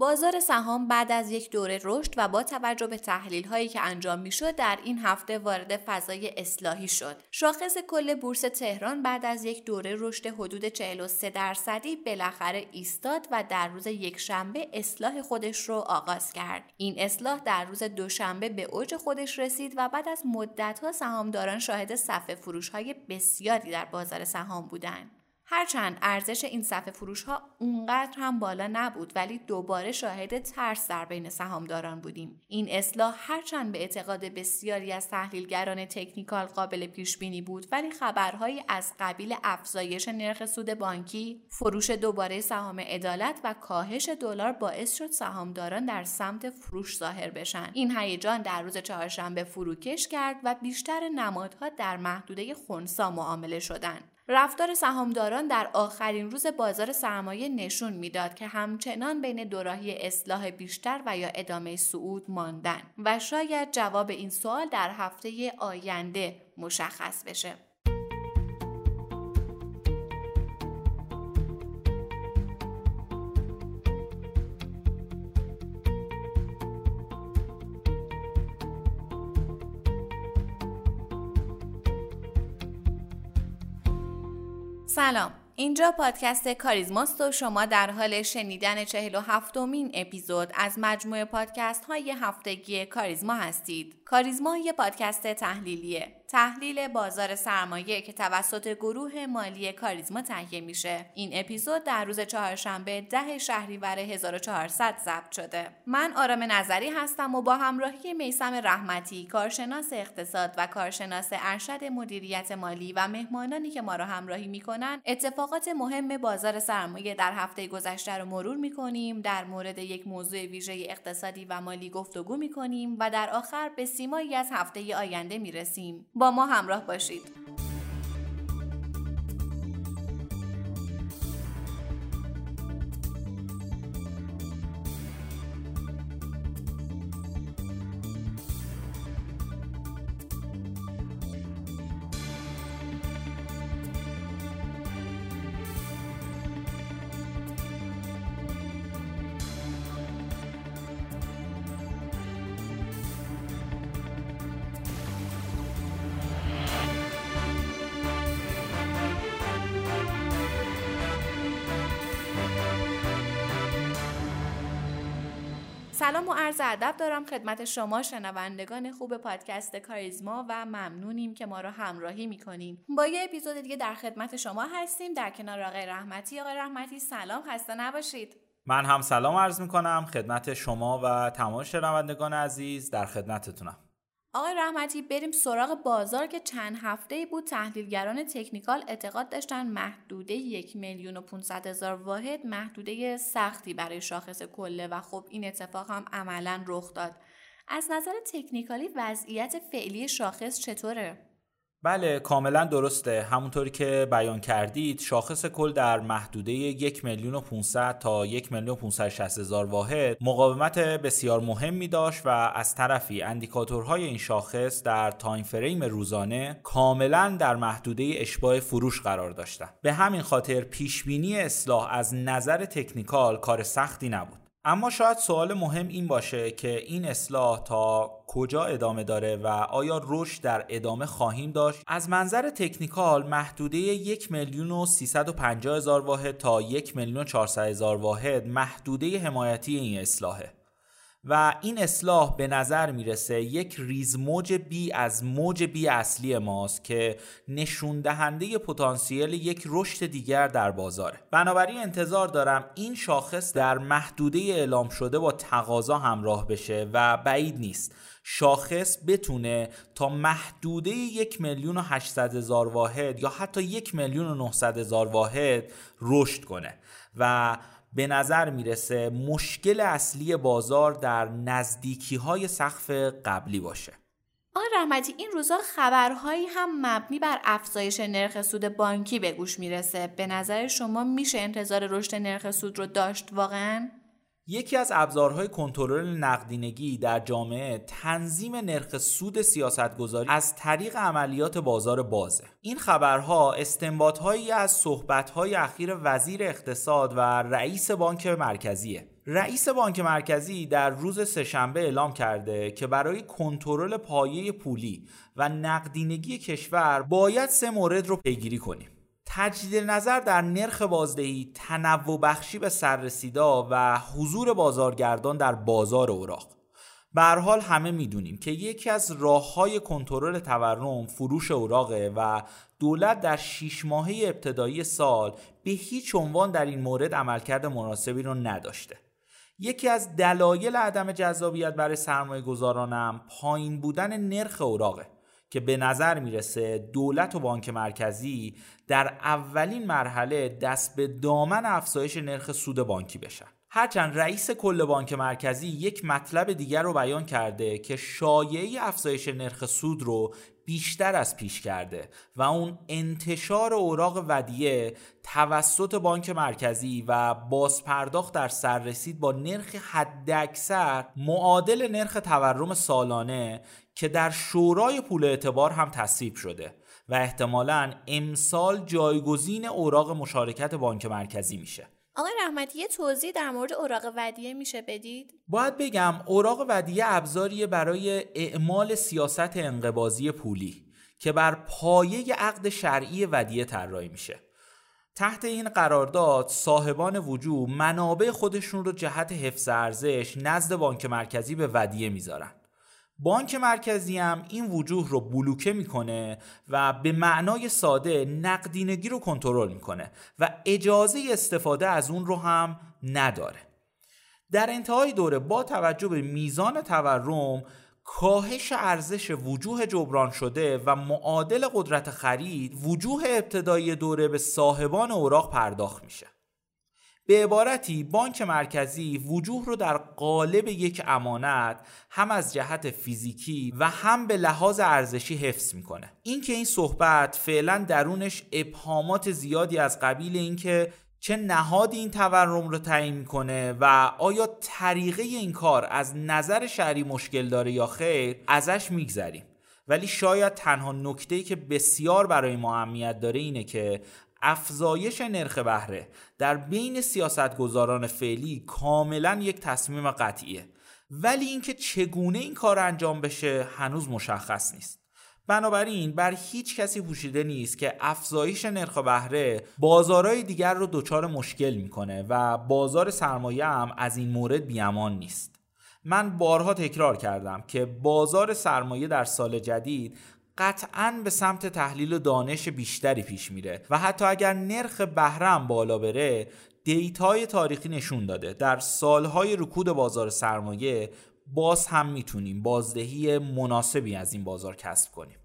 بازار سهام بعد از یک دوره رشد و با توجه به تحلیل هایی که انجام می‌شد در این هفته وارد فضای اصلاحی شد. شاخص کل بورس تهران بعد از یک دوره رشد حدود 43 درصدی بالاخره ایستاد و در روز یکشنبه اصلاح خودش رو آغاز کرد. این اصلاح در روز دوشنبه به اوج خودش رسید و بعد از مدتها سهامداران شاهد صفحه فروش های بسیاری در بازار سهام بودند. هرچند ارزش این صفحه فروش ها اونقدر هم بالا نبود ولی دوباره شاهد ترس در بین سهامداران بودیم. این اصلاح هرچند به اعتقاد بسیاری از تحلیلگران تکنیکال قابل پیش بینی بود ولی خبرهایی از قبیل افزایش نرخ سود بانکی فروش دوباره سهام عدالت و کاهش دلار باعث شد سهامداران در سمت فروش ظاهر بشن. این هیجان در روز چهارشنبه فروکش کرد و بیشتر نمادها در محدوده خونسا معامله شدند. رفتار سهامداران در آخرین روز بازار سرمایه نشون می‌داد که همچنان بین دوراهی اصلاح بیشتر و یا ادامه صعود ماندن و شاید جواب این سوال در هفته آینده مشخص بشه. سلام اینجا پادکست کاریزماست و شما در حال شنیدن 47 مین اپیزود از مجموعه پادکست های هفتگی کاریزما هستید. کاریزما یه پادکست تحلیلیه. تحلیل بازار سرمایه که توسط گروه مالی کاریزما تهیه میشه. این اپیزود در روز چهارشنبه ده شهریور 1400 ضبط شده. من آرام نظری هستم و با همراهی میسم رحمتی، کارشناس اقتصاد و کارشناس ارشد مدیریت مالی و مهمانانی که ما را همراهی می‌کنن اتفاقات مهم بازار سرمایه در هفته گذشته رو مرور می‌کنیم، در مورد یک موضوع ویژه اقتصادی و مالی گفتگو می‌کنیم و در آخر به سیمایی از هفته آینده می‌رسیم. با ما همراه باشید. عرض ادب دارم. خدمت شما شنوندگان خوب پادکست کاریزما و ممنونیم که ما رو همراهی می‌کنین. با یه اپیزود دیگه در خدمت شما هستیم. در کنار آقای رحمتی آقای رحمتی سلام خسته نباشید. من هم سلام عرض می‌کنم. خدمت شما و تمام شنوندگان عزیز در خدمتتونم. آقای رحمتی بریم سراغ بازار که چند هفته بود تحلیلگران تکنیکال اعتقاد داشتن محدوده یک میلیون و 500 هزار واحد محدوده سختی برای شاخص کله و خب این اتفاق هم عملا رخ داد از نظر technical ی وضعیت فعلی شاخص چطوره؟ بله کاملا درسته. همونطوری که بیان کردید شاخص کل در محدوده یک میلیون و 500 تا یک میلیون و هزار واحد مقاومت بسیار مهمی داشت و از طرفی indicator های این شاخص در time frame روزانه کاملا در محدوده اشباع فروش قرار داشتند. به همین خاطر پیشبینی اصلاح از نظر technical کار سختی نبود. اما شاید سوال مهم این باشه که این اصلاح تا کجا ادامه داره و آیا رشد در ادامه خواهیم داشت؟ از منظر technical محدوده یک میلیون و هزار واحد تا یک میلیون و هزار واحد محدوده حمایتی این اصلاحه. و این اصلاح به نظر می‌رسه یک ریزموج بی از موج بی اصلی ماست که نشون دهنده پتانسیل یک رشد دیگر در بازاره. بنابراین انتظار دارم این شاخص در محدوده اعلام شده با تقاضا همراه بشه و بعید نیست. شاخص بتونه تا محدوده یک میلیون و هشتصد هزار واحد یا حتی یک میلیون و نهصد هزار واحد رشد کنه و به نظر می‌رسه مشکل اصلی بازار در نزدیکی های سقف قبلی باشه آقای رحمتی این روزا خبرهایی هم مبنی بر افزایش نرخ سود بانکی به گوش می‌رسه به نظر شما میشه انتظار رشد نرخ سود رو داشت واقعا؟ یکی از ابزارهای کنترل نقدینگی در جامعه تنظیم نرخ سود سیاستگذاری از طریق عملیات بازار بازه این خبرها استنباطهایی از صحبتهای اخیر وزیر اقتصاد و رئیس بانک مرکزیه رئیس بانک مرکزی در روز سهشنبه اعلام کرده که برای کنترل پایه پولی و نقدینگی کشور باید سه مورد رو پیگیری کنیم. تجدید نظر در نرخ بازدهی، تنوع بخشی به سررسیدا و حضور بازارگردان در بازار اوراق. به حال همه می‌دونیم که یکی از راه های کنترل تورم فروش اوراقه و دولت در شیش ماهه ابتدایی سال به هیچ عنوان در این مورد عملکرد مناسبی رو نداشته. یکی از دلایل عدم جذابیت برای سرمایه گذارانم پایین بودن نرخ اوراقه که به نظر می‌رسه دولت و بانک مرکزی در اولین مرحله دست به دامن افزایش نرخ سود بانکی بشن. هرچند رئیس کل بانک مرکزی یک مطلب دیگر رو بیان کرده که شایعه افزایش نرخ سود رو بیشتر از پیش کرده و اون انتشار اوراق ودیه توسط بانک مرکزی و بازپرداخت در سررسید با نرخ حداکثر معادل نرخ تورم سالانه که در شورای پول اعتبار هم تصویب شده و احتمالا امسال جایگزین اوراق مشارکت بانک مرکزی میشه. آقای رحمتی یه توضیح در مورد اوراق ودیه میشه بدید؟ باید بگم اوراق ودیه ابزاریه برای اعمال سیاست انقبازی پولی که بر پایه عقد شرعی ودیه طراحی میشه. تحت این قرارداد صاحبان وجود منابع خودشون رو جهت حفظ ارزش نزد بانک مرکزی به ودیه می‌ذارن. بانک مرکزی هم این وجوه رو بلوکه می‌کنه و به معنای ساده نقدینگی رو کنترل می‌کنه و اجازه استفاده از اون رو هم نداره. در انتهای دوره با توجه به میزان تورم کاهش ارزش وجوه جبران شده و معادل قدرت خرید وجوه ابتدایی دوره به صاحبان اوراق پرداخت میشه. به عبارتی بانک مرکزی وجوه رو در قالب یک امانت هم از جهت فیزیکی و هم به لحاظ ارزشی حفظ می‌کنه. اینکه این صحبت فعلا درونش ابهامات زیادی از قبیل اینکه چه نهادی این تورم رو تعیین می‌کنه و آیا طریقه این کار از نظر شهری مشکل داره یا خیر ازش میگذریم. ولی شاید تنها نکته که بسیار برای ما اهمیت داره اینه که افزایش نرخ بهره در بین سیاستگزاران فعلی کاملا یک تصمیم قطعیه. ولی اینکه چگونه این کار انجام بشه هنوز مشخص نیست. بنابراین بر هیچ کسی پوشیده نیست که افزایش نرخ بهره بازارهای دیگر رو دچار مشکل می‌کنه و بازار سرمایه هم از این مورد بیامان نیست. من بارها تکرار کردم که بازار سرمایه در سال جدید قطعا به سمت تحلیل و دانش بیشتری پیش میره و حتی اگر نرخ بهره بالا بره دیتای تاریخی نشون داده. در سالهای رکود بازار سرمایه باز هم می‌تونیم بازدهی مناسبی از این بازار کسب کنیم.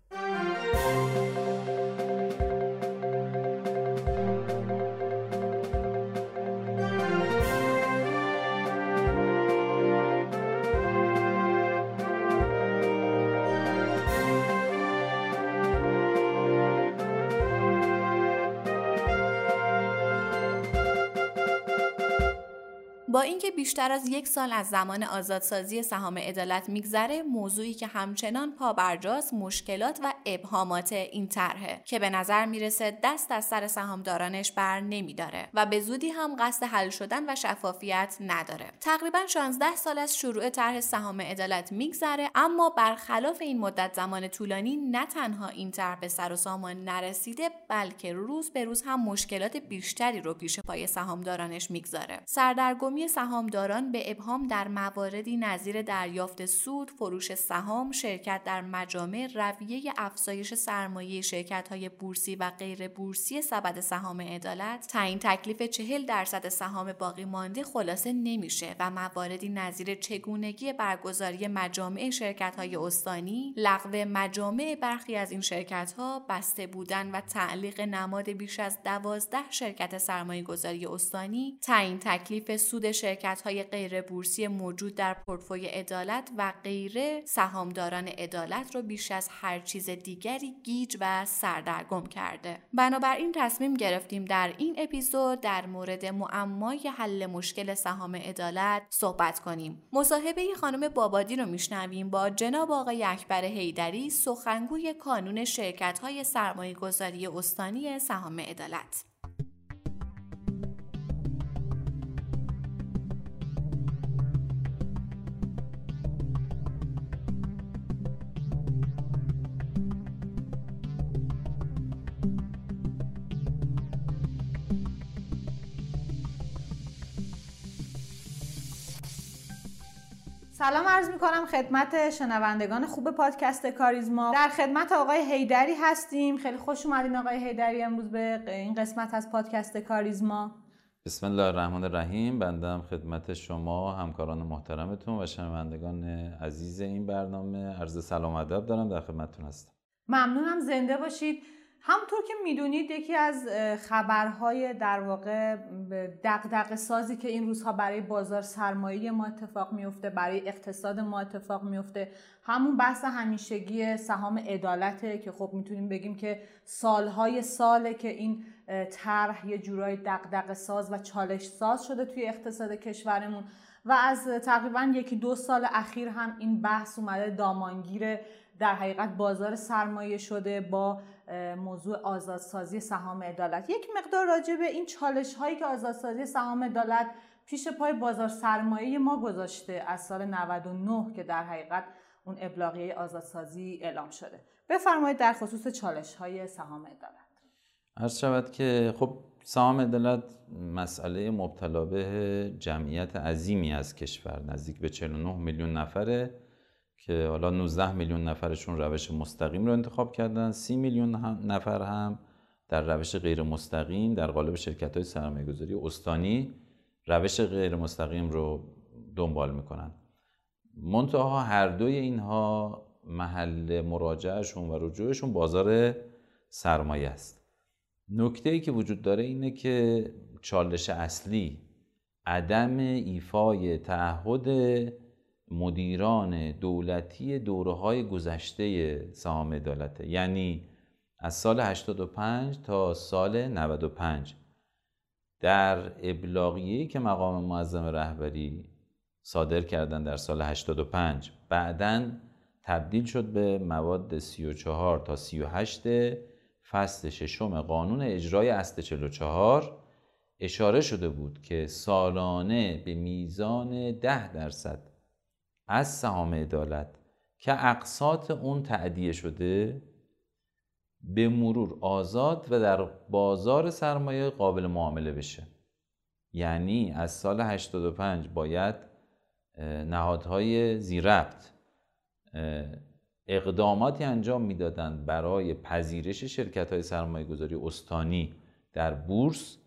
بیشتر از یک سال از زمان آزادسازی سهام عدالت میگذره موضوعی که همچنان پابرجاست مشکلات و ابهامات این طرحه که به نظر می‌رسه دست از سر سهامدارانش بر نمیداره و به زودی هم قصد حل شدن و شفافیت نداره. تقریبا 16 سال از شروع طرح سهام عدالت میگذره اما برخلاف این مدت زمان طولانی نه تنها این طرح به سر و سامان نرسیده بلکه روز به روز هم مشکلات بیشتری رو پیش پای سهامدارانش می‌گذاره. سردرگمی سهامداران به ابهام در مواردی نظیر دریافت سود، فروش سهام، شرکت در مجامع، رویه افزایش سرمایه شرکت های بورسی و غیر بورسی سبد سهام عدالت، تعیین تکلیف چهل درصد سهام باقی مانده خلاصه نمیشه و مواردی نظیر چگونگی برگزاری مجامع شرکت های استانی، لغو مجامع برخی از این شرکت ها، بسته بودن و تعلیق نماد بیش از دوازده شرکت سرمایه گذاری استانی، تعیین تکلیف سود شرکت های غیر بورسی موجود در پورتفوی عدالت و غیره سهامداران عدالت رو بیش از هر چیز دیگری گیج و سردرگم کرده. بنابراین تصمیم گرفتیم در این اپیزود در مورد معمای حل مشکل سهام عدالت صحبت کنیم. مصاحبه خانم بابادی رو میشنویم با جناب آقای اکبر هیدری سخنگوی کانون شرکت های سرمایه گذاری استانی سهام عدالت. سلام عرض می کنم خدمت شنوندگان خوب پادکست کاریزما. در خدمت آقای هیدری هستیم. خیلی خوش اومدین آقای هیدری امروز به این قسمت از پادکست کاریزما. بسم الله الرحمن الرحیم. بندم خدمت شما همکاران محترمتون و شنوندگان عزیز این برنامه. عرض سلام ادب دارم در خدمتتون هستم. ممنونم زنده باشید. همونطور که می‌دونید یکی از خبرهای در واقع دقدق سازی که این روزها برای بازار سرمایه ما اتفاق میفته برای اقتصاد ما اتفاق میفته همون بحث همیشگی سهام عدالته که خب می‌تونیم بگیم که سالهای ساله که این طرح یه جورای دقدق ساز و چالش ساز شده توی اقتصاد کشورمون و از تقریبا یکی دو سال اخیر هم این بحث اومده دامانگیر در حقیقت بازار سرمایه شده با موضوع آزادسازی سهام عدالت. یک مقدار راجع به این چالش هایی که آزادسازی سهام عدالت پیش پای بازار سرمایه ما گذاشته از سال 99 که در حقیقت اون ابلاغیه آزادسازی اعلام شده. بفرمایید در خصوص چالش های سهام عدالت. عرض شود که خب سهام عدالت مسئله مبتلا به جمعیت عظیمی از کشور نزدیک به 49 میلیون نفره. که حالا 19 میلیون نفرشون روش مستقیم رو انتخاب کردن 30 میلیون نفر هم در روش غیر مستقیم در قالب شرکت های سرمایه گذاری استانی روش غیر مستقیم رو دنبال می‌کنن. منتها هر دوی اینها محل مراجعهشون و رجوعشون بازار سرمایه است. نکته ای که وجود داره اینه که چالش اصلی عدم ایفای تعهد مدیران دولتی دوره های گذشته سهام عدالته یعنی از سال 85 تا سال 95 در ابلاغیه‌ای که مقام معظم رهبری صادر کردن در سال 85 بعدا تبدیل شد به مواد 34 تا 38 فصل ششم قانون اجرای اصل 44 اشاره شده بود که سالانه به میزان 10 درصد از سهام عدالت که اقساط اون تعدیه شده به مرور آزاد و در بازار سرمایه قابل معامله بشه. یعنی از سال 85 باید نهادهای زیربط اقداماتی انجام می‌دادند برای پذیرش شرکت های سرمایه گذاری استانی در بورس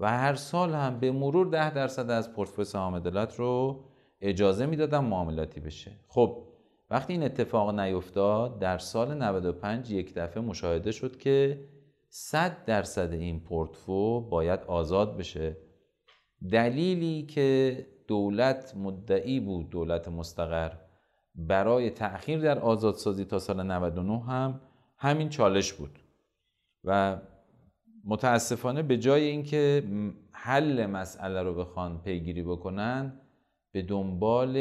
و هر سال هم به مرور ده درصد از پورتفوی سهام عدالت رو اجازه می‌دادن معاملاتی بشه. خب وقتی این اتفاق نیفتاد در سال 95 یک دفعه مشاهده شد که 100 درصد این پورتفو باید آزاد بشه. دلیلی که دولت مدعی بود دولت مستقر برای تأخیر در آزادسازی تا سال 99 هم همین چالش بود. و متاسفانه به جای اینکه حل مسئله رو بخوان پیگیری بکنن به دنبال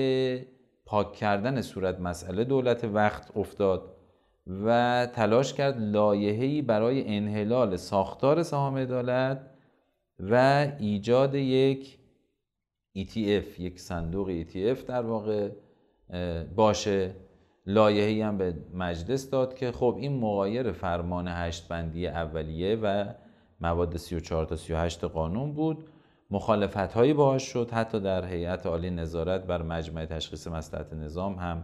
پاک کردن صورت مسئله دولت وقت افتاد و تلاش کرد لایحه‌ای برای انحلال ساختار سهام عدالت و ایجاد یک ETF یک صندوق ETF در واقع باشه. لایحه‌ای هم به مجلس داد که خب این مغایر فرمان هشت بندی اولیه و مواد 34 تا 38 قانون بود. مخالفت هایی باهاش شد. حتی در هیئت عالی نظارت بر مجمع تشخیص مصلحت نظام هم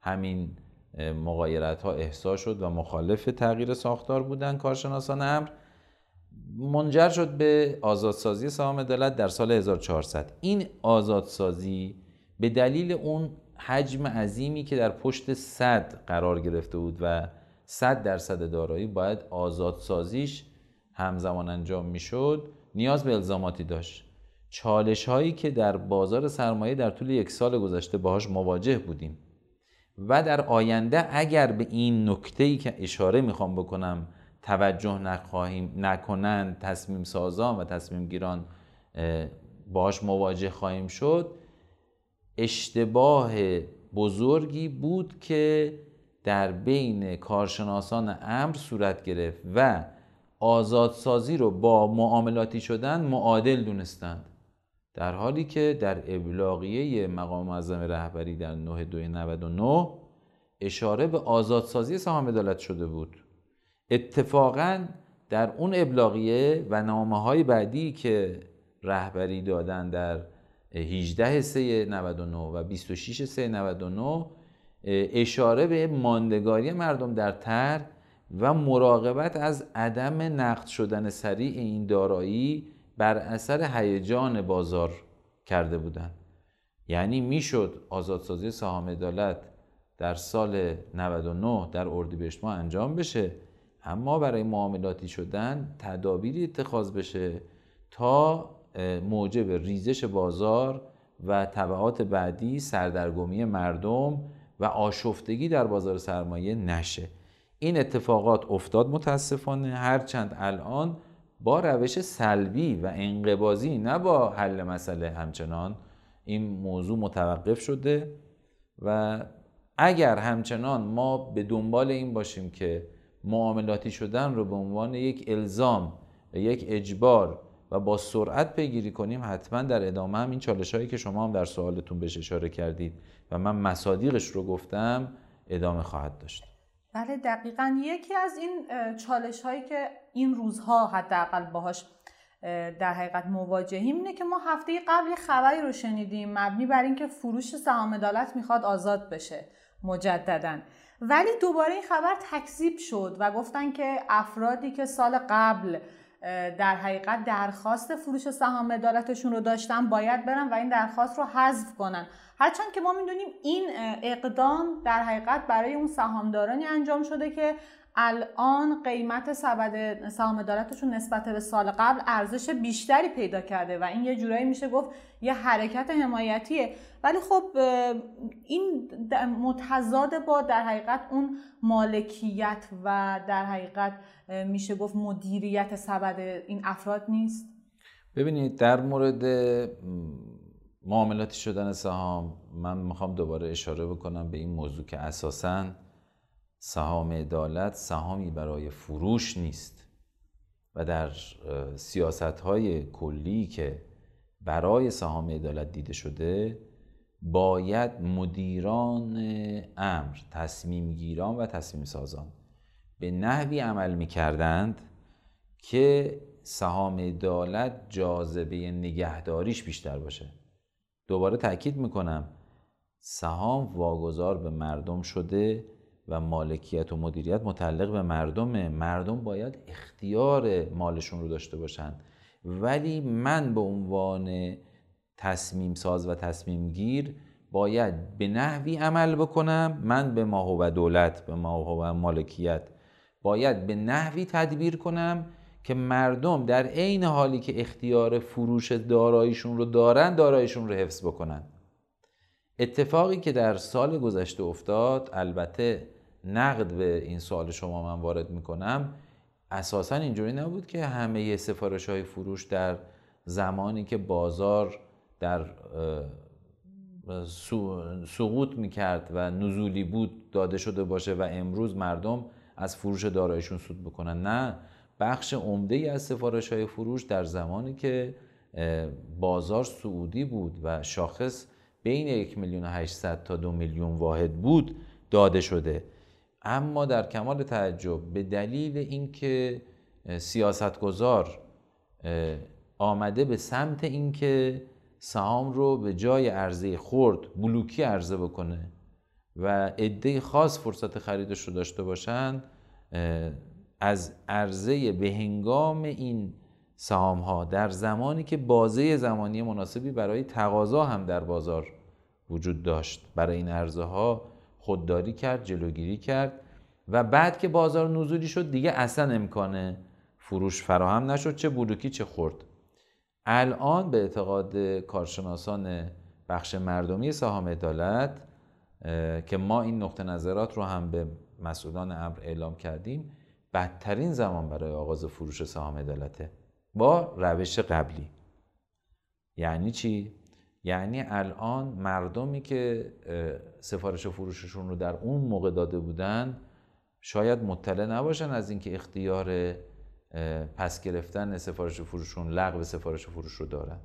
همین مغایرت ها احسا شد و مخالف تغییر ساختار بودن کارشناسان امر. منجر شد به آزادسازی سهام عدالت در سال 1400 این آزادسازی به دلیل اون حجم عظیمی که در پشت صد قرار گرفته بود و 100 درصد دارایی باید آزادسازیش همزمان انجام می‌شد. نیاز به الزاماتی داشت. چالش هایی که در بازار سرمایه در طول یک سال گذشته باهاش مواجه بودیم. و در آینده اگر به این نکته ای که اشاره می‌خوام بکنم توجه نخواهیم نکنند تصمیم سازان و تصمیم گیران باهاش مواجه خواهیم شد اشتباه بزرگی بود که در بین کارشناسان امر صورت گرفت و آزادسازی رو با معاملاتی شدن معادل دونستند. در حالی که در ابلاغیه مقام معظم رهبری در 9299 اشاره به آزادسازی سهام عدالت شده بود. اتفاقا در اون ابلاغیه و نامه های بعدی که رهبری دادن در 18 سه 99 و 26 سه 99 اشاره به ماندگاری مردم در تر و مراقبت از عدم نقد شدن سریع این دارایی بر اثر هیجان بازار کرده بودند. یعنی می‌شد آزادسازی سهام عدالت در سال 99 در اردیبهشت ماه انجام بشه اما برای معاملاتی شدن تدابیری اتخاذ بشه تا موجب ریزش بازار و طبعات بعدی سردرگمی مردم و آشفتگی در بازار سرمایه نشه. این اتفاقات افتاد متاسفانه هرچند الان با روش سلبی و انقبازی نه با حل مسئله همچنان این موضوع متوقف شده و اگر همچنان ما به دنبال این باشیم که معاملاتی شدن رو به عنوان یک الزام و یک اجبار و با سرعت پیگیری کنیم حتما در ادامه هم این چالش هایی که شما هم در سوالتون بهش اشاره کردید و من مصادیقش رو گفتم ادامه خواهد داشت. بله دقیقا. یکی از این چالش هایی که این روزها حداقل باهاش در حقیقت مواجهیم اینه که ما هفته قبل خبری رو شنیدیم مبنی بر اینکه فروش سهام عدالت می‌خواد آزاد بشه مجددا. ولی دوباره این خبر تکذیب شد و گفتن که افرادی که سال قبل در حقیقت درخواست فروش سهام عدالتشون رو داشتن باید برن و این درخواست رو حذف کنن. هرچند که ما می‌دونیم این اقدام در حقیقت برای اون سهامدارانی انجام شده که الان قیمت سبد سهام عدالتشون نسبت به سال قبل ارزش بیشتری پیدا کرده و این یه جورایی میشه گفت یه حرکت حمایتیه. ولی خب این متضاد با در حقیقت اون مالکیت و در حقیقت میشه گفت مدیریت سبد این افراد نیست. ببینید در مورد معاملاتی شدن سهام من می‌خوام دوباره اشاره بکنم به این موضوع که اساساً سهام عدالت سهامی برای فروش نیست. و در سیاست های کلی که برای سهام عدالت دیده شده باید مدیران امر تصمیم گیران و تصمیم سازان به نحوی عمل می کردند که سهام عدالت جاذبه نگهداریش بیشتر باشه. دوباره تاکید می‌کنم سهام واگذار به مردم شده و مالکیت و مدیریت متعلق به مردمه. مردم باید اختیار مالشون رو داشته باشن. ولی من به عنوان تصمیم ساز و تصمیم گیر باید به نحوی عمل بکنم. من به ما و دولت به ما و مالکیت باید به نحوی تدبیر کنم که مردم در عین حالی که اختیار فروش داراییشون رو دارن داراییشون رو حفظ بکنن. اتفاقی که در سال گذشته افتاد البته نقد به این سوال شما من وارد می‌کنم اساسا اینجوری نبود که همه سفارش های فروش در زمانی که بازار در سقوط می‌کرد و نزولی بود داده شده باشه و امروز مردم از فروش دارایشون سود بکنن. نه بخش عمده ای از سفارش های فروش در زمانی که بازار سعودی بود و شاخص بین یک میلیون و تا دو میلیون واحد بود داده شده. اما در کمال تعجب به دلیل اینکه سیاستگزار آمده به سمت اینکه سهام رو به جای عرضه خرد بلوکی عرضه بکنه و عده خاص فرصت خریدش رو داشته باشن از عرضه به هنگام این سهام ها در زمانی که بازه زمانی مناسبی برای تقاضا هم در بازار وجود داشت. برای این عرضه ها خودداری کرد جلوگیری کرد و بعد که بازار نزولی شد دیگه اصلا امکان فروش فراهم نشد چه بلوکی چه خورد الان به اعتقاد کارشناسان بخش مردمی سهام عدالت که ما این نقطه نظرات رو هم به مسئولان امر اعلام کردیم بدترین زمان برای آغاز فروش سهام عدالته. با روش قبلی. یعنی چی؟ یعنی الان مردمی که سفارش فروششون رو در اون موقع داده بودن شاید مطلع نباشن از اینکه اختیار پس گرفتن سفارش فروششون لغو سفارش فروش رو دارن.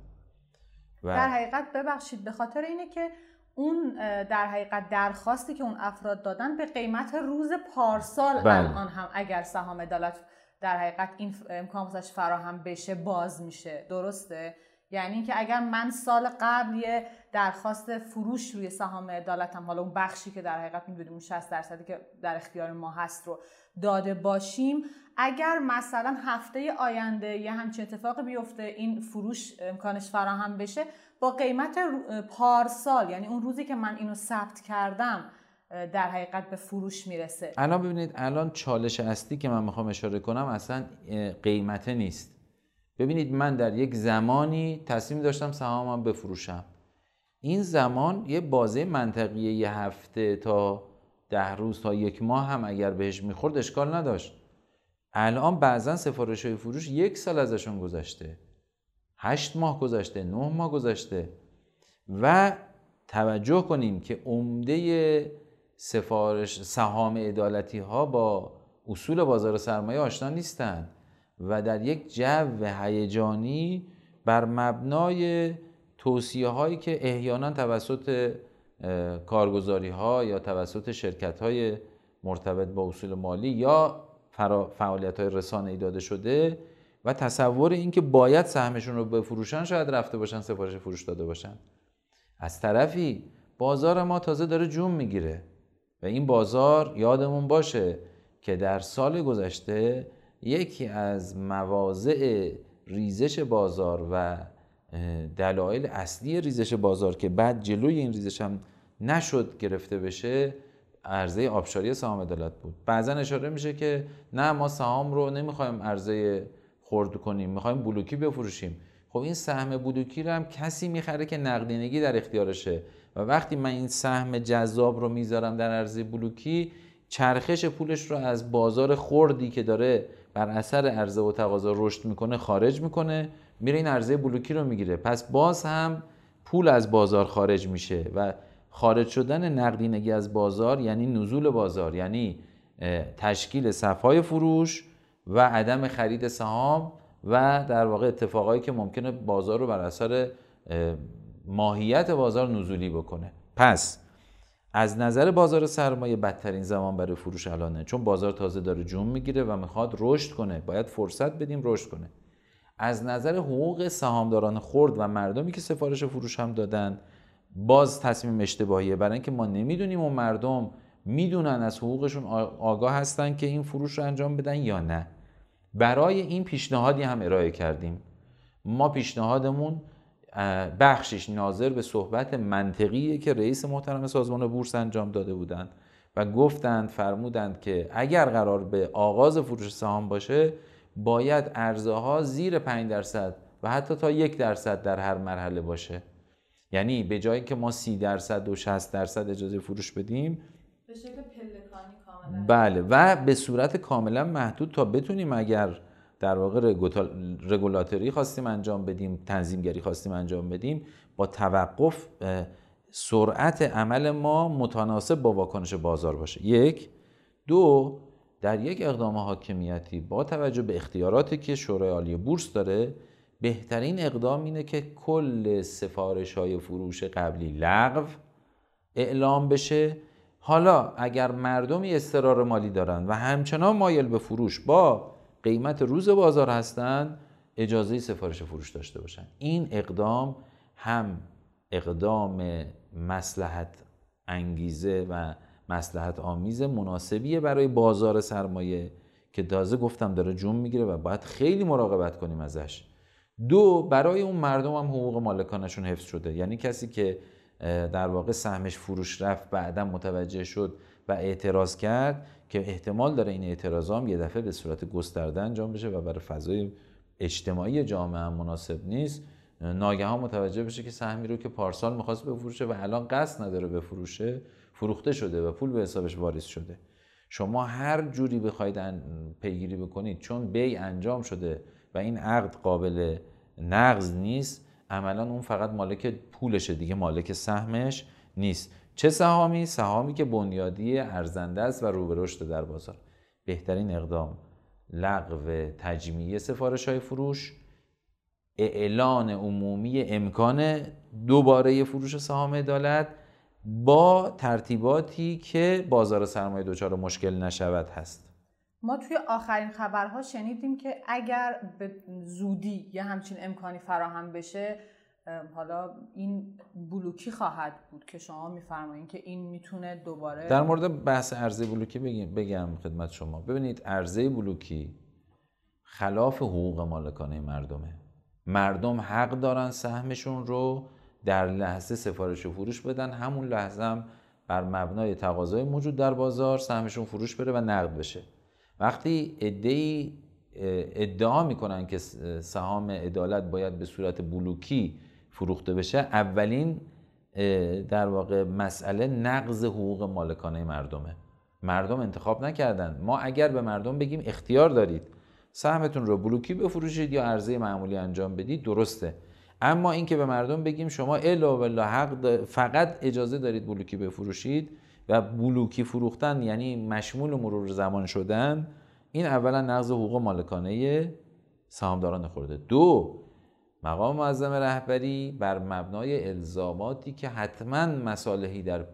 و در حقیقت ببخشید به خاطر اینه که اون در حقیقت درخواستی که اون افراد دادن به قیمت روز پارسال بله. الان هم اگر سهام عدالت در حقیقت این امکان فراهم بشه باز میشه. درسته؟ یعنی اینکه اگر من سال قبل یه درخواست فروش روی سهام عدالتم حالا اون بخشی که در حقیقت می‌دونیم اون 60 درصدی که در اختیار ما هست رو داده باشیم اگر مثلا هفته آینده یه همچین اتفاقی بیفته این فروش امکانش فراهم بشه با قیمت پارسال یعنی اون روزی که من اینو ثبت کردم در حقیقت به فروش می‌رسه. الان ببینید الان چالش اصلی که من می‌خوام اشاره کنم اصلا قیمته نیست. ببینید من در یک زمانی تصمیم داشتم سهامم بفروشم. این زمان یه بازه منطقیه یه هفته تا ده روز تا یک ماه هم اگر بهش می‌خورد اشکال نداشت. الان بعضا سفارش های فروش یک سال ازشون گذشته. هشت ماه گذشته نه ماه گذشته. و توجه کنیم که عمده سفارش سهام عدالتی ها با اصول بازار سرمایه آشنا نیستند و در یک جو هیجانی بر مبنای توصیه هایی که احیانا توسط کارگزاری ها یا توسط شرکت های مرتبط با اصول مالی یا فعالیت های رسانه ای داده شده و تصور اینکه باید سهمشون رو بفروشن شاید رفته باشن سفارش فروش داده باشن. از طرفی بازار ما تازه داره جون می‌گیره. و این بازار یادمون باشه که در سال گذشته یکی از مواضع ریزش بازار و دلایل اصلی ریزش بازار که بعد جلوی این ریزش هم نشد گرفته بشه عرضه آبشاری سهام عدالت بود. بعضا اشاره میشه که نه ما سهام رو نمی‌خوایم عرضه خورد کنیم می‌خوایم بلوکی بفروشیم. خب این سهم بلوکی رو هم کسی می‌خره که نقدینگی در اختیارشه. و وقتی من این سهم جذاب رو می‌ذارم در عرضه بلوکی چرخش پولش رو از بازار خوردی که داره بر اثر عرضه و تقاضا رشد می‌کنه خارج می‌کنه میره این عرضه بلوکی رو می‌گیره. پس باز هم پول از بازار خارج میشه و خارج شدن نقدینگی از بازار یعنی نزول بازار یعنی تشکیل صفهای فروش و عدم خرید سهام و در واقع اتفاقایی که ممکنه بازار رو بر اثر ماهیت بازار نزولی بکنه. پس از نظر بازار سرمایه بدترین زمان برای فروش الانه. چون بازار تازه داره جون می‌گیره و می‌خواد رشد کنه. باید فرصت بدیم رشد کنه. از نظر حقوق سهامداران خرد و مردمی که سفارش فروش هم دادن باز تصمیم اشتباهیه. برای اینکه ما نمی‌دونیم اون مردم می‌دونن از حقوقشون آگاه هستن که این فروش رو انجام بدن یا نه. برای این پیشنهادی هم ارائه کردیم. ما پیشنهادمون بخشش ناظر به صحبت منطقیه که رئیس محترم سازمان بورس انجام داده بودند و گفتند فرمودند که اگر قرار به آغاز فروش سهام باشه باید ارزه ها زیر 5 درصد و حتی تا یک درصد در هر مرحله باشه. یعنی به جایی که ما 30 درصد و 60 درصد اجازه فروش بدیم به شکل پلکانی کاملا. بله و به صورت کاملا محدود تا بتونیم اگر در واقع رگولاتوری خواستیم انجام بدیم تنظیمگری خواستیم انجام بدیم. با توقف سرعت عمل ما متناسب با واکنش بازار باشه. یک. دو در یک اقدام حاکمیتی با توجه به اختیاراتی که شورای عالی بورس داره بهترین اقدام اینه که کل سفارش های فروش قبلی لغو اعلام بشه. حالا اگر مردمی استرار مالی دارن و همچنان مایل به فروش با قیمت روز بازار هستند اجازه سفارش فروش داشته باشن. این اقدام هم اقدام مسلحت انگیزه و مسلحت آمیز مناسبیه برای بازار سرمایه که تازه گفتم داره جون می‌گیره و باید خیلی مراقبت کنیم ازش. دو برای اون مردم هم حقوق مالکانشون حفظ شده. یعنی کسی که در واقع سهمش فروش رفت بعدا متوجه شد و اعتراض کرد که احتمال داره این اعتراض هم یه دفعه به صورت گسترده انجام بشه و برای فضای اجتماعی جامعه هم مناسب نیست. ناگهان متوجه بشه که سهمی رو که پارسال می‌خواست بفروشه و الان قصد نداره بفروشه فروخته شده و پول به حسابش واریز شده. شما هر جوری بخواید پیگیری بکنید چون بی انجام شده و این عقد قابل نقض نیست عملا اون فقط مالک پولشه دیگه مالک سهمش نیست. چه سهامی؟ سهامی که بنیادی ارزنده است و رو در بازار. بهترین اقدام لغو تجمیع سفارش های فروش اعلان عمومی امکان دوباره فروش سهام عدالت با ترتیباتی که بازار سرمایه دچار مشکل نشود هست. ما توی آخرین خبرها شنیدیم که اگر به زودی یه همچین امکانی فراهم بشه حالا این بلوکی خواهد بود که شما میفرمایید که این می‌تونه دوباره در مورد بحث عرضه بلوکی بگم, بگم خدمت شما. ببینید عرضه بلوکی خلاف حقوق مالکانه مردمه. مردم حق دارن سهمشون رو در لحظه سفارش و فروش بدن. همون لحظه هم بر مبنای تقاضای موجود در بازار سهمشون فروش بره و نقد بشه. وقتی ادعی ادعا می‌کنن که سهام عدالت باید به صورت بلوکی فروخته بشه اولین در واقع مسئله نقض حقوق مالکانه مردمه. مردم انتخاب نکردن. ما اگر به مردم بگیم اختیار دارید سهمتون رو بلوکی بفروشید یا عرضه معمولی انجام بدید درسته. اما اینکه به مردم بگیم شما الا بالله حق فقط اجازه دارید بلوکی بفروشید و بلوکی فروختن یعنی مشمول مرور زمان شدن این اولا نقض حقوق مالکانه سهامداران خورده. دو مقام معظم رهبری بر مبنای الزاماتی که حتما مصالحی در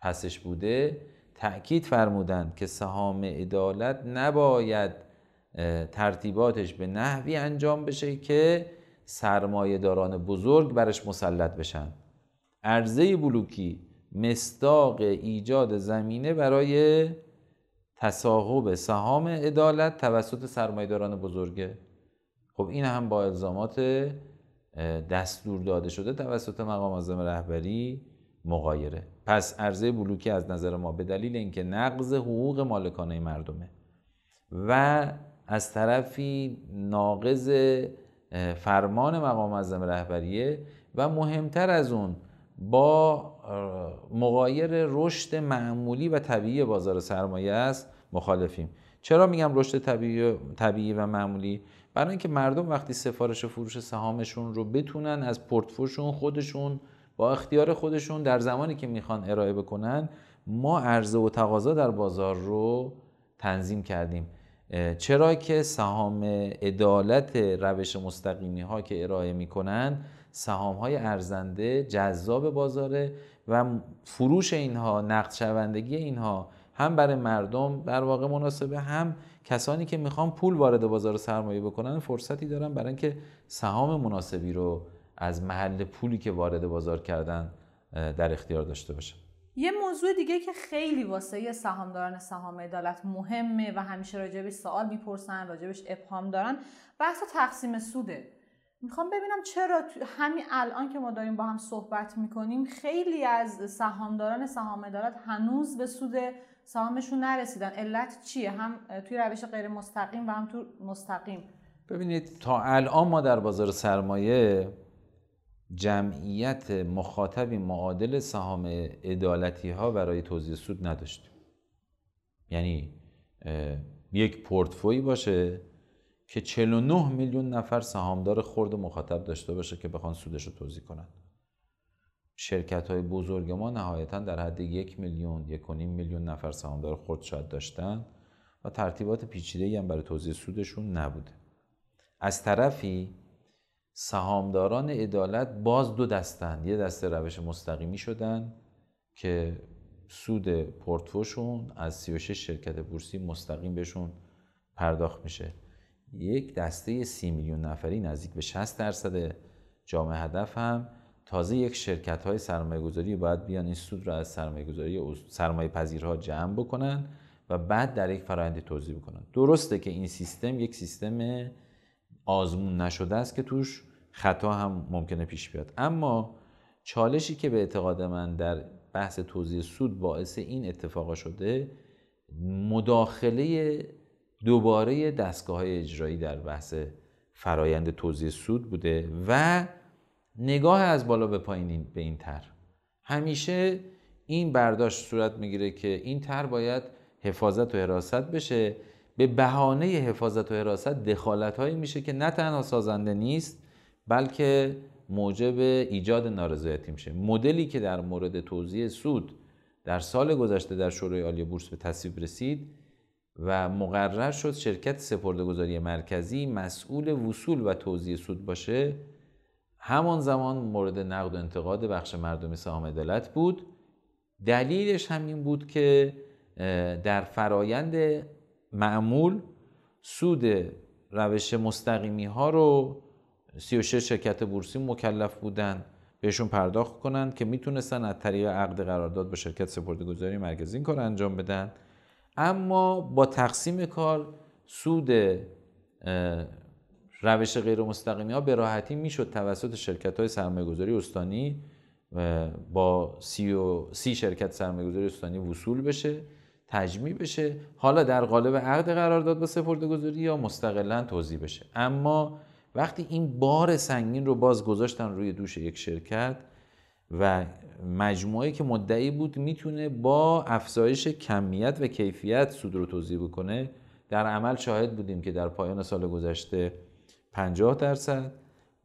پسش بوده تأکید فرمودند که سهام عدالت نباید ترتیباتش به نحوی انجام بشه که سرمایه داران بزرگ برش مسلط بشن. عرضه بلوکی مستاق ایجاد زمینه برای تصاحب سهام عدالت توسط سرمایه‌داران بزرگه. خب این هم با الزامات دستور داده شده توسط مقام اعظم رهبری مقایره. پس عرضه بلوکی از نظر ما به دلیل اینکه نقض حقوق مالکانه مردمه و از طرفی ناقض فرمان مقام اعظم رهبریه و مهمتر از اون با مقایر رشد معمولی و طبیعی بازار سرمایه است مخالفیم. چرا میگم رشد طبیعی و معمولی؟ برای اینکه مردم وقتی سفارش فروش سهامشون رو بتونن از پورتفوشون خودشون با اختیار خودشون در زمانی که می‌خوان ارائه بکنن ما عرضه و تقاضا در بازار رو تنظیم کردیم. چرا که سهام عدالت روش مستقیمی ها که ارائه می‌کنن سهام های ارزنده جذاب بازاره و فروش اینها نقد شوندگی اینها هم برای مردم در واقع مناسبه هم کسانی که می‌خوان پول وارد بازار سرمایه بکنن فرصتی دارن برای اینکه سهام مناسبی رو از محل پولی که وارد بازار کردن در اختیار داشته باشن. یه موضوع دیگه که خیلی واسه سهامداران سهام عدالت مهمه و همیشه راجبش سوال می‌پرسن راجبش ابهام دارن. بحث تقسیم سوده. می‌خوام ببینم چرا همین الان که ما داریم با هم صحبت می‌کنیم خیلی از سهامداران سهام عدالت هنوز به سود سهامشون نرسیدن. علت چیه؟ هم توی روش غیر مستقیم و هم تو مستقیم. ببینید تا الان ما در بازار سرمایه جمعیت مخاطبی معادل سهام عدالتی ها برای توزیع سود نداشتیم. یعنی یک پورتفوی باشه که 49 میلیون نفر سهامدار خرد مخاطب داشته باشه که بخوان سودش رو توضیح کنن. شرکت های بزرگ ما نهایتا در حد یک میلیون یک میلیون نفر سهامدار خرد شاید داشتن و ترتیبات پیچیده هم برای توضیح سودشون نبوده. از طرفی سهامداران عدالت باز دو دستن یه دسته روش مستقیمی شدن که سود پورتفوشون از 36 شرکت بورسی مستقیم بهشون پرداخت میشه. یک دسته سی میلیون نفری نزدیک به 60 درصد جامعه هدف هم تازه یک شرکت های سرمایه گذاری باید بیان این سود را از سرمایه گذاری سرمایه پذیرها جمع بکنن و بعد در یک فرآیندی توضیح بکنن. درسته که این سیستم یک سیستم آزمون نشده است که توش خطا هم ممکنه پیش بیاد. اما چالشی که به اعتقاد من در بحث توضیح سود باعث این اتفاقا شده مداخله دوباره دستگاه های اجرایی در بحث فرایند توضیح سود بوده و نگاه از بالا به پایین به این تر همیشه این برداشت صورت می‌گیره که این تر باید حفاظت و حراست بشه. به بهانه حفاظت و حراست دخالت هایی میشه که نه تنها سازنده نیست بلکه موجب ایجاد نارضایتی میشه. مدلی که در مورد توضیح سود در سال گذشته در شورای عالی بورس به تصویب رسید و مقرر شد شرکت سپردهگذاری مرکزی مسئول وصول و توضیح سود باشه. همان زمان مورد نقد و انتقاد بخش مردمی سهام عدالت بود. دلیلش همین بود که در فرایند معمول سود روش مستقیمی ها رو 36 شرکت بورسی مکلف بودن بهشون پرداخت کنن که می‌تونستن از طریق عقد قرارداد با شرکت سپردهگذاری مرکزی این کار انجام بدن. اما با تقسیم کار سود روش غیر مستقیمی ها به راحتی می‌شد توسط شرکت های سرمایه گذاری استانی با سی, و سی شرکت سرمایه گذاری استانی وصول بشه تجمیع بشه. حالا در قالب عقد قرارداد با سپرده گذاری یا مستقلا توضیح بشه. اما وقتی این بار سنگین رو باز گذاشتن روی دوش یک شرکت و مجموعه که مدعی بود می‌تونه با افزایش کمیت و کیفیت سود رو توضیح بکنه در عمل شاهد بودیم که در پایان سال گذشته 50 درصد.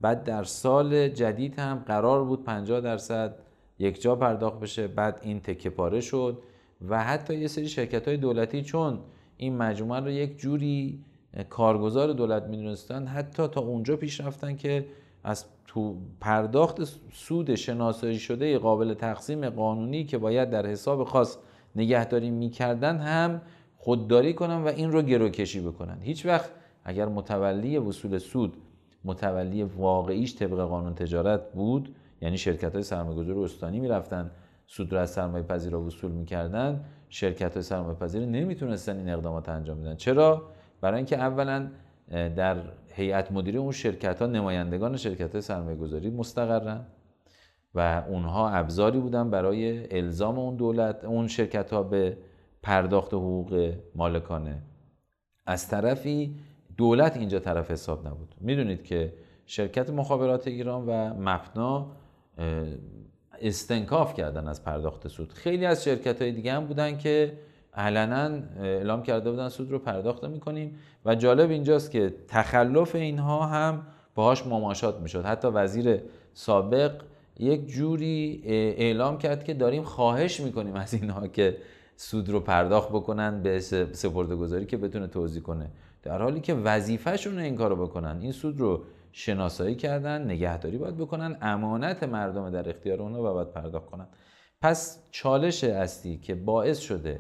بعد در سال جدید هم قرار بود 50 درصد یک جا پرداخت بشه. بعد این تکه پاره شد و حتی یه سری شرکت های دولتی چون این مجموعه رو یک جوری کارگزار دولت می‌دونستن حتی تا اونجا پیش رفتن که از تو پرداخت سود شناسایی شده قابل تقسیم قانونی که باید در حساب خاص نگهداری می‌کردن هم خودداری کنن و این رو گروکشی بکنن. هیچ وقت اگر متولی وصول سود متولی واقعیش طبق قانون تجارت بود یعنی شرکت های سرمایه‌گذاری استانی می‌رفتن سود رو از سرمایه پذیر را وصول می‌کردن شرکت های سرمایه پذیر نمی‌تونستن این اقدامات انجام بدن چرا؟ برای اینکه اولا در هیئت مدیره اون شرکت ها نمایندگان شرکت های سرمایه گذاری مستقرن و اونها ابزاری بودن برای الزام اون دولت اون شرکت ها به پرداخت حقوق مالکانه از طرفی دولت اینجا طرف حساب نبود. می‌دونید که شرکت مخابرات ایران و مفنا استنکاف کردن از پرداخت سود. خیلی از شرکت های دیگه هم بودن که علنا اعلام کرده بودن سود رو پرداخت می‌کنیم و جالب اینجاست که تخلف اینها هم باهاش مماشات می‌شد. حتی وزیر سابق یک جوری اعلام کرد که داریم خواهش می‌کنیم از اینها که سود رو پرداخت بکنن به سپرده گذاری که بتونه توضیح کنه. در حالی که وظیفهشون این کارو بکنن. این سود رو شناسایی کردن نگهداری باید بکنن امانت مردم در اختیار اونها و باید پرداخت کنن. پس چالش اصلی که باعث شده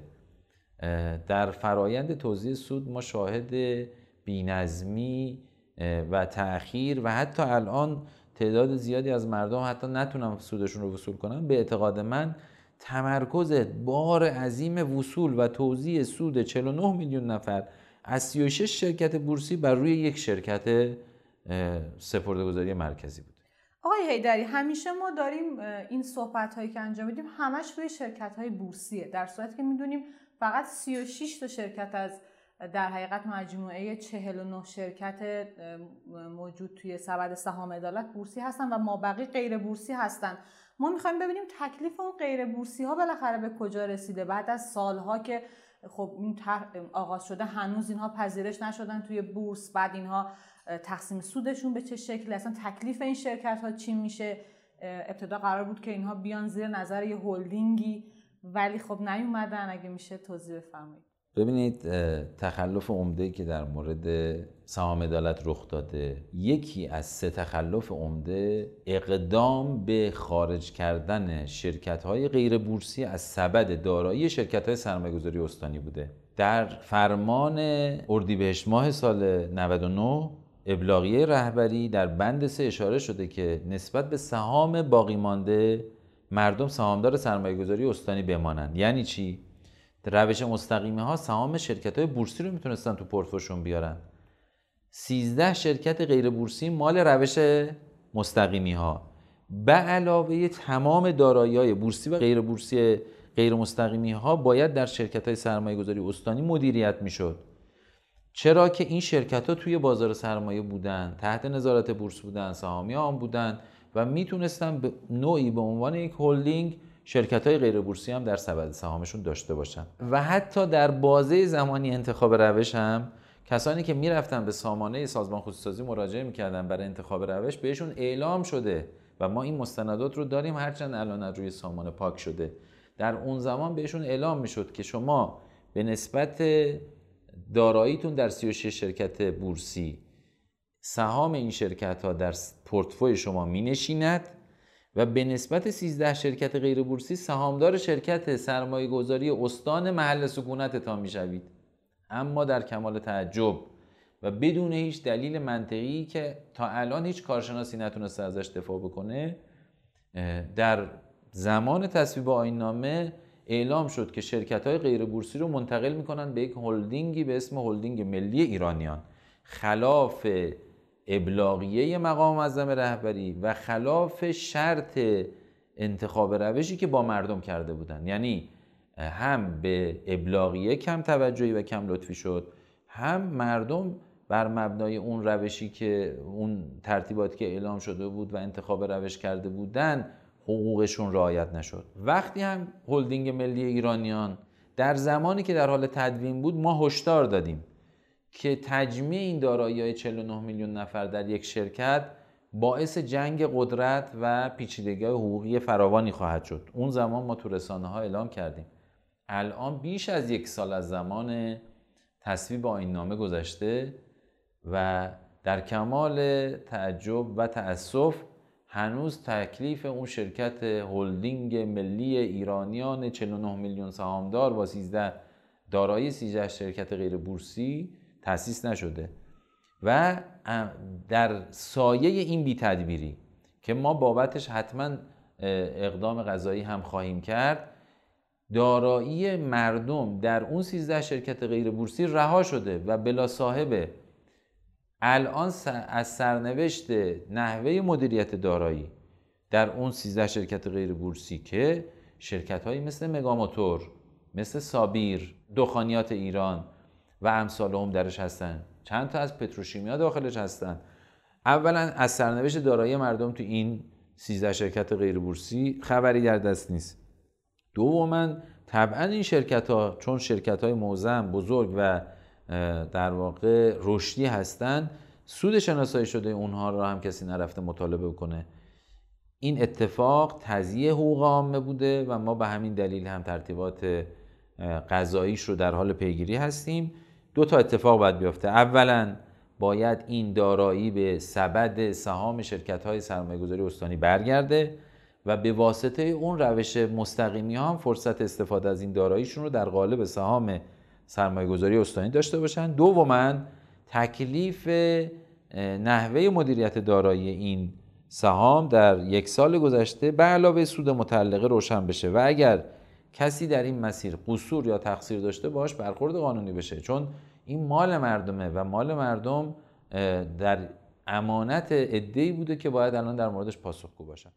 در فرایند توضیح سود ما شاهد بینظمی و تأخیر و حتی الان تعداد زیادی از مردم حتی نتونن سودشون رو وصول کنن به اعتقاد من تمرکز بار عظیم وصول و توضیح سود 49 میلیون نفر از 36 شرکت بورسی بر روی یک شرکت سپردهگذاری مرکزی بود آقای هیدری همیشه ما داریم این صحبت هایی که انجام میدیم همش روی شرکت های بورسیه. در صورتی که می‌دونیم فقط 36 تا شرکت از در حقیقت مجموعه 49 شرکت موجود توی سبد سهام عدالت بورسی هستن و ما بقی غیر بورسی هستن. ما می‌خوایم ببینیم تکلیف اون غیر بورسی ها بالاخره به کجا رسیده. بعد از سالها که خب این آغاز شده هنوز اینها پذیرش نشدن توی بورس بعد اینها تقسیم سودشون به چه شکلی؟ اصلا تکلیف این شرکت ها چی میشه؟ ابتدا قرار بود که اینها بیان زیر نظر یه هلدینگی ولی خب نیومدن. اگه میشه توضیح بفرمایید. ببینید تخلف عمده که در مورد سهام عدالت رخ داده یکی از سه تخلف عمده اقدام به خارج کردن شرکت های غیر بورسی از سبد دارایی شرکت های سرمایه گذاری استانی بوده. در فرمان اردیبهشت ماه سال 99 ابلاغیه رهبری در بند سه اشاره شده که نسبت به سهام باقی مانده مردم سهامدار سرمایه گذاری استانی بمانند. یعنی چی؟ روش مستقیمه ها سهام شرکت های بورسی رو می‌تونستن تو پورتفوشون بیارن. 13 شرکت غیر بورسی مال روش مستقیمی ها به علاوه تمام دارایی های بورسی و غیر بورسی غیر مستقیمی ها باید در شرکت های سرمایه گذاری استانی مدیریت می‌شد. چرا که این شرکت ها توی بازار سرمایه بودن تحت نظارت بورس بودن سهامی آن بودن و می‌تونستن به نوعی به عنوان یک هلدینگ شرکت های غیر بورسی هم در سبد سهامشون داشته باشن. و حتی در بازه زمانی انتخاب روش هم کسانی که می‌رفتن به سامانه سازمان خصوصی مراجعه می‌کردن برای انتخاب روش بهشون اعلام شده و ما این مستندات رو داریم هرچند الان روی سامانه پاک شده. در اون زمان بهشون اعلام می‌شد که شما به نسبت داراییتون در 36 شرکت بورسی سهام این شرکت ها در پورتفوی شما می نشیند و به نسبت 13 شرکت غیر بورسی سهامدار شرکت سرمایه گذاری استان محل سکونت تا می شوید اما در کمال تعجب و بدون هیچ دلیل منطقی که تا الان هیچ کارشناسی نتونسته ازش دفاع بکنه در زمان تصویب آین نامه اعلام شد که شرکت های غیر بورسی رو منتقل می‌کنن به یک هلدینگی به اسم هلدینگ ملی ایرانیان. خلاف ابلاغیه مقام معظم رهبری و خلاف شرط انتخاب روشی که با مردم کرده بودن. یعنی هم به ابلاغیه کم توجهی و کم لطفی شد هم مردم بر مبنای اون روشی که اون ترتیباتی که اعلام شده بود و انتخاب روش کرده بودن حقوقشون رعایت نشد. وقتی هم هلدینگ ملی ایرانیان در زمانی که در حال تدوین بود ما هشدار دادیم. که تجمیع این دارایی های 49 میلیون نفر در یک شرکت باعث جنگ قدرت و پیچیدگی حقوقی فراوانی خواهد شد. اون زمان ما تو رسانه ها اعلام کردیم. الان بیش از یک سال از زمان تصویب این نامه گذشته و در کمال تعجب و تأسف هنوز تکلیف اون شرکت هلدینگ ملی ایرانیان 49 میلیون سهامدار با 13 دارایی 13 شرکت غیر بورسی تأسیس نشده و در سایه این بی تدبیری که ما بابتش حتما اقدام غذایی هم خواهیم کرد دارایی مردم در اون 13 شرکت غیر بورسی رها شده و بلا صاحبه الان از سرنوشت نحوه مدیریت دارایی در اون 13 شرکت غیر بورسی که شرکت هایی مثل مگاموتور مثل سابیر دخانیات ایران و امثال هم درش هستن. چند تا از پتروشیمیا داخلش هستن. اولا از سرنوشت دارایی مردم تو این 13 شرکت غیر بورسی خبری در دست نیست. دوما طبعا این شرکت ها چون شرکت های موزم بزرگ و در واقع رشدی هستن سود شناسایی شده اونها رو هم کسی نرفته مطالبه کنه این اتفاق تضییع حقوق عامه بوده و ما به همین دلیل هم ترتیبات قضاییش رو در حال پیگیری هستیم. دو تا اتفاق باید بیفته. اولا باید این دارایی به سبد سهام شرکت های سرمایه گذاری استانی برگرده و به واسطه اون روش مستقیمی ها هم فرصت استفاده از این داراییشون رو در قالب سهام سرمایه گذاری استانی داشته باشن. دوما تکلیف نحوه مدیریت دارایی این سهام در یک سال گذشته به علاوه سود متعلقه روشن بشه. و اگر کسی در این مسیر قصور یا تقصیر داشته باش برخورد قانونی بشه. چون این مال مردمه و مال مردم در امانت ادهی بوده که باید الان در موردش پاسخگو باشن.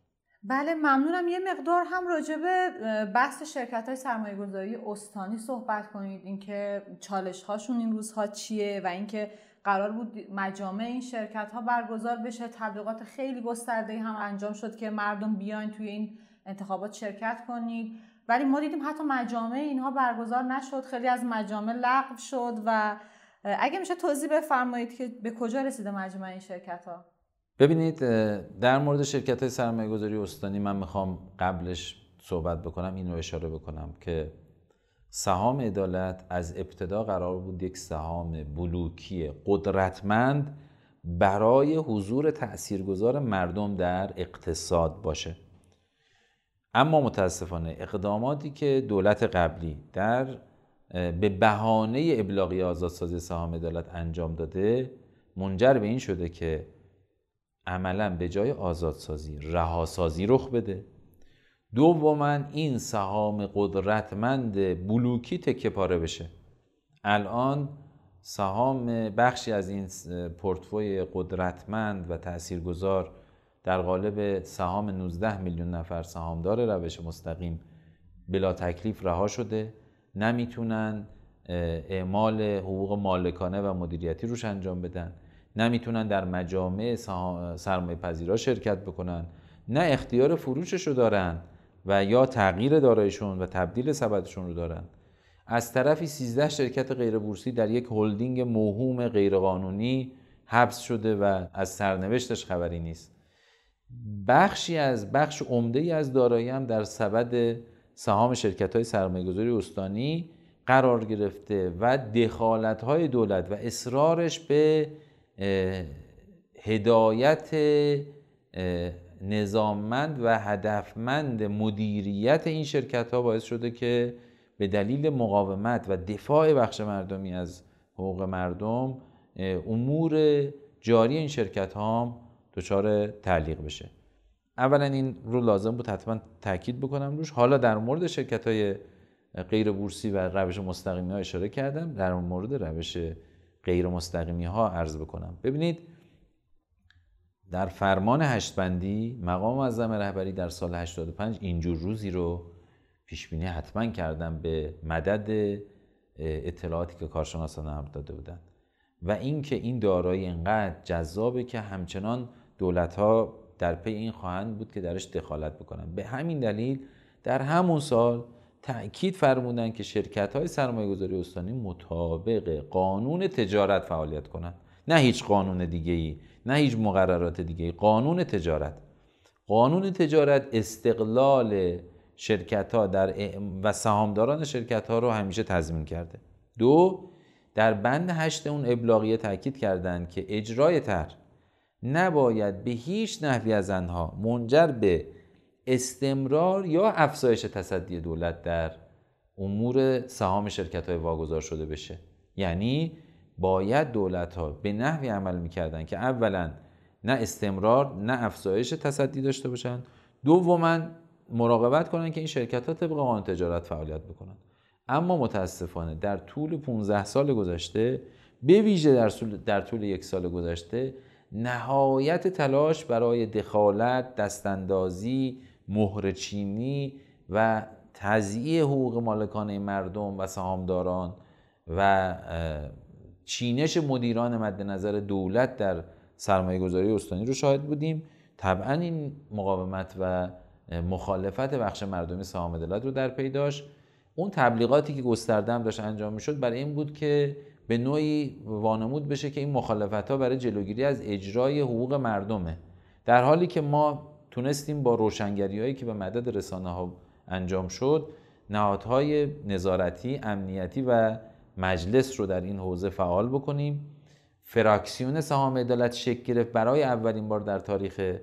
بله ممنونم. یه مقدار هم راجع به بحث شرکت های سرمایه گذاری استانی صحبت کنید. اینکه چالش هاشون این روزها چیه و اینکه قرار بود مجامع این شرکت ها برگزار بشه. تبلیغات خیلی گسترده هم انجام شد که مردم بیاین توی این انتخابات شرکت کنید. ولی ما دیدیم حتی مجامع اینها برگزار نشد. خیلی از مجامع لغو شد و اگه میشه توضیح بفرمایید که به کجا رسیده مجمع این شرکت ها ببینید در مورد شرکت های سرمایه گذاری استانی من می‌خوام قبلش صحبت بکنم این رو اشاره بکنم که سهام عدالت از ابتدا قرار بود یک سهام بلوکی قدرتمند برای حضور تاثیرگذار مردم در اقتصاد باشه. اما متاسفانه اقداماتی که دولت قبلی در به بهانه ابلاغی آزادسازی سهام عدالت انجام داده منجر به این شده که عملا به جای آزادسازی رهاسازی رخ بده. دوما این سهام قدرتمند بلوکی تکه پاره بشه. الان سهام بخشی از این پورتفوی قدرتمند و تاثیرگذار در قالب سهام 19 میلیون نفر سهامدار روش مستقیم بلا تکلیف رها شده نمی‌تونن اعمال حقوق مالکانه و مدیریتی روش انجام بدن نمی‌تونن در مجامع سرمایه پذیرا شرکت بکنن نه اختیار فروشش رو دارن و یا تغییر دارایشون و تبدیل سبدشون رو دارن. از طرفی 13 شرکت غیر بورسی در یک هلدینگ موهوم غیرقانونی حبس شده و از سرنوشتش خبری نیست. بخشی از بخش عمده از دارایی هم در سبد سهام شرکت های سرمایه گذاری استانی قرار گرفته و دخالت های دولت و اصرارش به هدایت نظاممند و هدفمند مدیریت این شرکت ها باعث شده که به دلیل مقاومت و دفاع بخش مردمی از حقوق مردم امور جاری این شرکت ها دچار تعلیق بشه. اولا این رو لازم بود حتما تاکید بکنم روش. حالا در مورد شرکت های غیر بورسی و روش مستقیمی ها اشاره کردم. در مورد روش غیر مستقیمی ها عرض بکنم. ببینید در فرمان هشت بندی مقام معظم رهبری در سال 85 اینجور روزی رو پیش بینی حتما کردم به مدد اطلاعاتی که کارشناسان هم داده بودن و اینکه این دارایی انقدر جذابه که همچنان دولت ها در پی این خواهند بود که درش دخالت بکنن. به همین دلیل در همون سال تأکید فرمودن که شرکت های سرمایه گذاری استانی مطابق قانون تجارت فعالیت کنند. نه هیچ قانون دیگه ای نه هیچ مقررات دیگه ای قانون تجارت. قانون تجارت استقلال شرکت ها در و سهامداران شرکت ها رو همیشه تضمین کرده. دو در بند هشت اون ابلاغیه تاکید کردند که اجرای طرح نباید به هیچ نحوی از آنها منجر به استمرار یا افزایش تصدی دولت در امور سهام شرکت های واگذار شده بشه. یعنی باید دولت ها به نحوی عمل می‌کردن که اولا نه استمرار نه افزایش تصدی داشته باشن. دوما مراقبت کنن که این شرکت ها طبق قانون تجارت فعالیت بکنن. اما متاسفانه در طول 15 سال گذشته به ویژه در در طول یک سال گذشته نهایت تلاش برای دخالت، دستاندازی، مهرچینی و تضییع حقوق مالکانه مردم و سهامداران و چینش مدیران مد نظر دولت در سرمایه گذاری استانی رو شاهد بودیم. طبعا این مقاومت و مخالفت بخش مردمی سهام دولت رو در پی داشت. اون تبلیغاتی که گسترده هم داشت انجام می‌شد برای این بود که به نوعی وانمود بشه که این مخالفت ها برای جلوگیری از اجرای حقوق مردمه. در حالی که ما تونستیم با روشنگری هایی که به مدد رسانه ها انجام شد نهادهای نظارتی، امنیتی و مجلس رو در این حوزه فعال بکنیم. فراکسیون سهام عدالت شکل گرفت برای اولین بار در تاریخ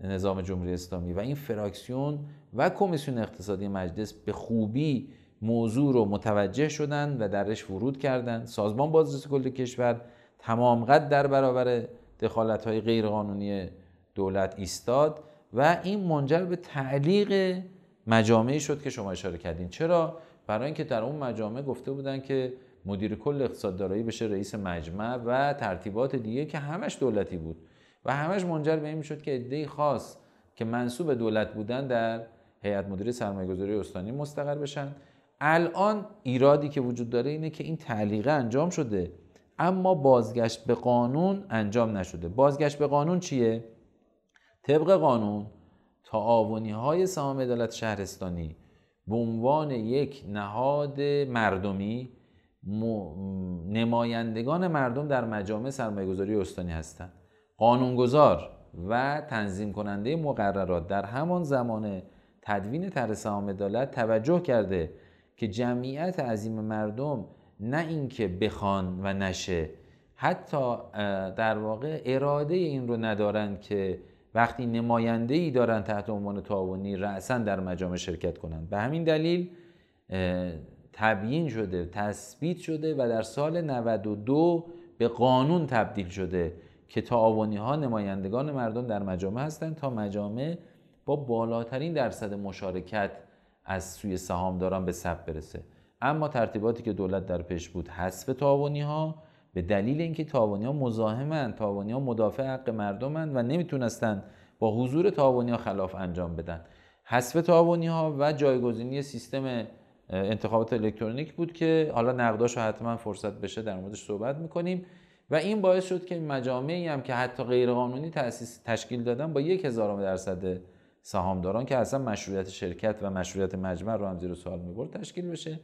نظام جمهوری اسلامی و این فراکسیون و کمیسیون اقتصادی مجلس به خوبی موضوع رو متوجه شدن و درش ورود کردند سازمان بازرسی کل کشور تمام قد در برابر دخالت های غیرقانونی دولت ایستاد و این منجر به تعلیق مجامعی شد که شما اشاره کردین. چرا؟ برای اینکه در اون مجامع گفته بودن که مدیر کل اقتصاد دارایی بشه رئیس مجمع و ترتیبات دیگه که همش دولتی بود و همش منجر به این می‌شد که عده‌ای خاص که منصوب دولت بودن در هیئت مدیره سرمایه‌گذاری استانی مستقر بشن الان ایرادی که وجود داره اینه که این تعلیقه انجام شده. اما بازگشت به قانون انجام نشده. بازگشت به قانون چیه؟ طبق قانون تعاونی های سهام عدالت شهرستانی به عنوان یک نهاد مردمی نمایندگان مردم در مجامع سرمایه‌گذاری استانی هستند. قانونگذار و تنظیم کننده مقررات در همان زمان تدوین طرح سهام عدالت توجه کرده که جمعیت عظیم مردم نه اینکه بخوان و نشه حتی در واقع اراده این رو ندارند که وقتی نماینده ای دارن تحت عنوان تعاونی رأسا در مجامع شرکت کنند به همین دلیل تبیین شده تثبیت شده و در سال 92 به قانون تبدیل شده که تعاونی ها نمایندگان مردم در مجامع هستند تا مجامع با بالاترین درصد مشارکت از سوی سهامداران به ثبت برسه. اما ترتیباتی که دولت در پیش بود حذف تعاونی ها به دلیل اینکه تعاونی ها مزاحمن تعاونی ها مدافع حق مردمند و نمی‌تونستند با حضور تعاونی ها خلاف انجام بدن. حذف تعاونی ها و جایگزینی سیستم انتخابات الکترونیک بود که حالا نقداش حتما فرصت بشه در موردش صحبت می‌کنیم. و این باعث شد که مجامعی هم که حتی غیرقانونی تأسیس تشکیل دادن با یک هزارم درصد سهامداران که اصلا مشروعیت شرکت و مشروعیت مجمع رو هم زیر سوال می‌برد تشکیل بشه.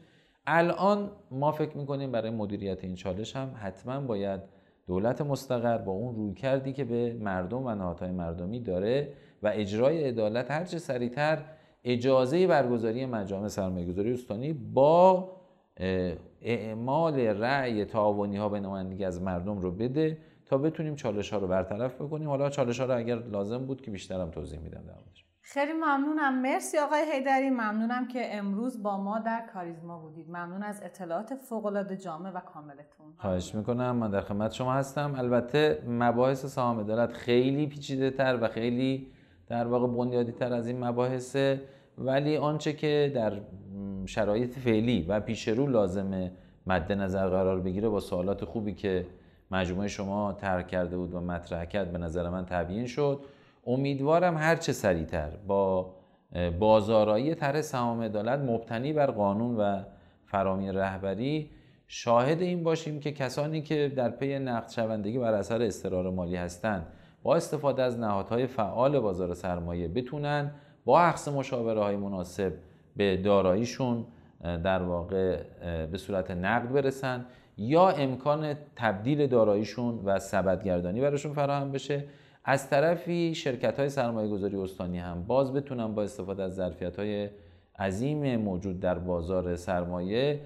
الان ما فکر می‌کنیم برای مدیریت این چالش هم حتما باید دولت مستقر با اون روی کردی که به مردم و نهادهای مردمی داره و اجرای عدالت هرچه سریعتر اجازه برگزاری مجامع سرمایه‌گذاری استانی با اعمال رأی تعاونی ها به نمایندگی از مردم رو بده تا بتونیم چالش ها رو برطرف بکنیم. حالا چالش ها رو اگر لازم بود که بیشترم توضیح میدم در موردش. خیلی ممنونم. مرسی آقای هیدری ممنونم که امروز با ما در کاریزما بودید. ممنون از اطلاعات فوق العاده جامع و کاملتون. خواهش می‌کنم. من در خدمت شما هستم. البته مباحث سهام عدالت خیلی پیچیده تر و خیلی در واقع بنیادی تر از این مباحثه. ولی آنچه که در شرایط فعلی و پیش رو لازمه مد نظر قرار بگیره با سوالات خوبی که مجموعه شما ترک کرده بود و مطرح کرد به نظر من تبیین شد. امیدوارم هر چه سریعتر با بازارایی طرح سهام عدالت مبتنی بر قانون و فرامی رهبری شاهد این باشیم که کسانی که در پی نقد شوندگی بر اثر استرار مالی هستند با استفاده از نهادهای فعال بازار سرمایه بتونن با عقص مشاوره های مناسب به داراییشون در واقع به صورت نقد برسن یا امکان تبدیل داراییشون و سبدگردانی براشون فراهم بشه. از طرفی شرکت های سرمایه گذاری استانی هم باز بتونن با استفاده از ظرفیت های عظیم موجود در بازار سرمایه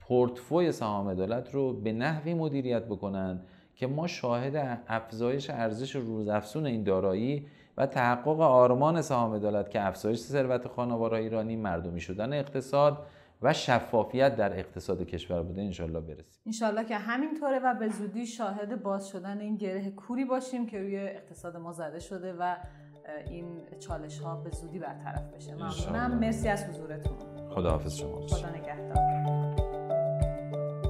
پورتفوی سهام دولت رو به نحوی مدیریت بکنن که ما شاهد افزایش ارزش روزافزون این دارایی و تحقق آرمان سهام عدالت که افزایش ثروت خانوار ایرانی مردمی شدن اقتصاد و شفافیت در اقتصاد کشور بوده انشالله برسیم. انشالله که همینطوره و به زودی شاهد باز شدن این گره کوری باشیم که روی اقتصاد ما زده شده و این چالش ها به زودی برطرف بشه. ممنونم. مرسی از حضورتون. خداحافظ شما. خدا نگهدار.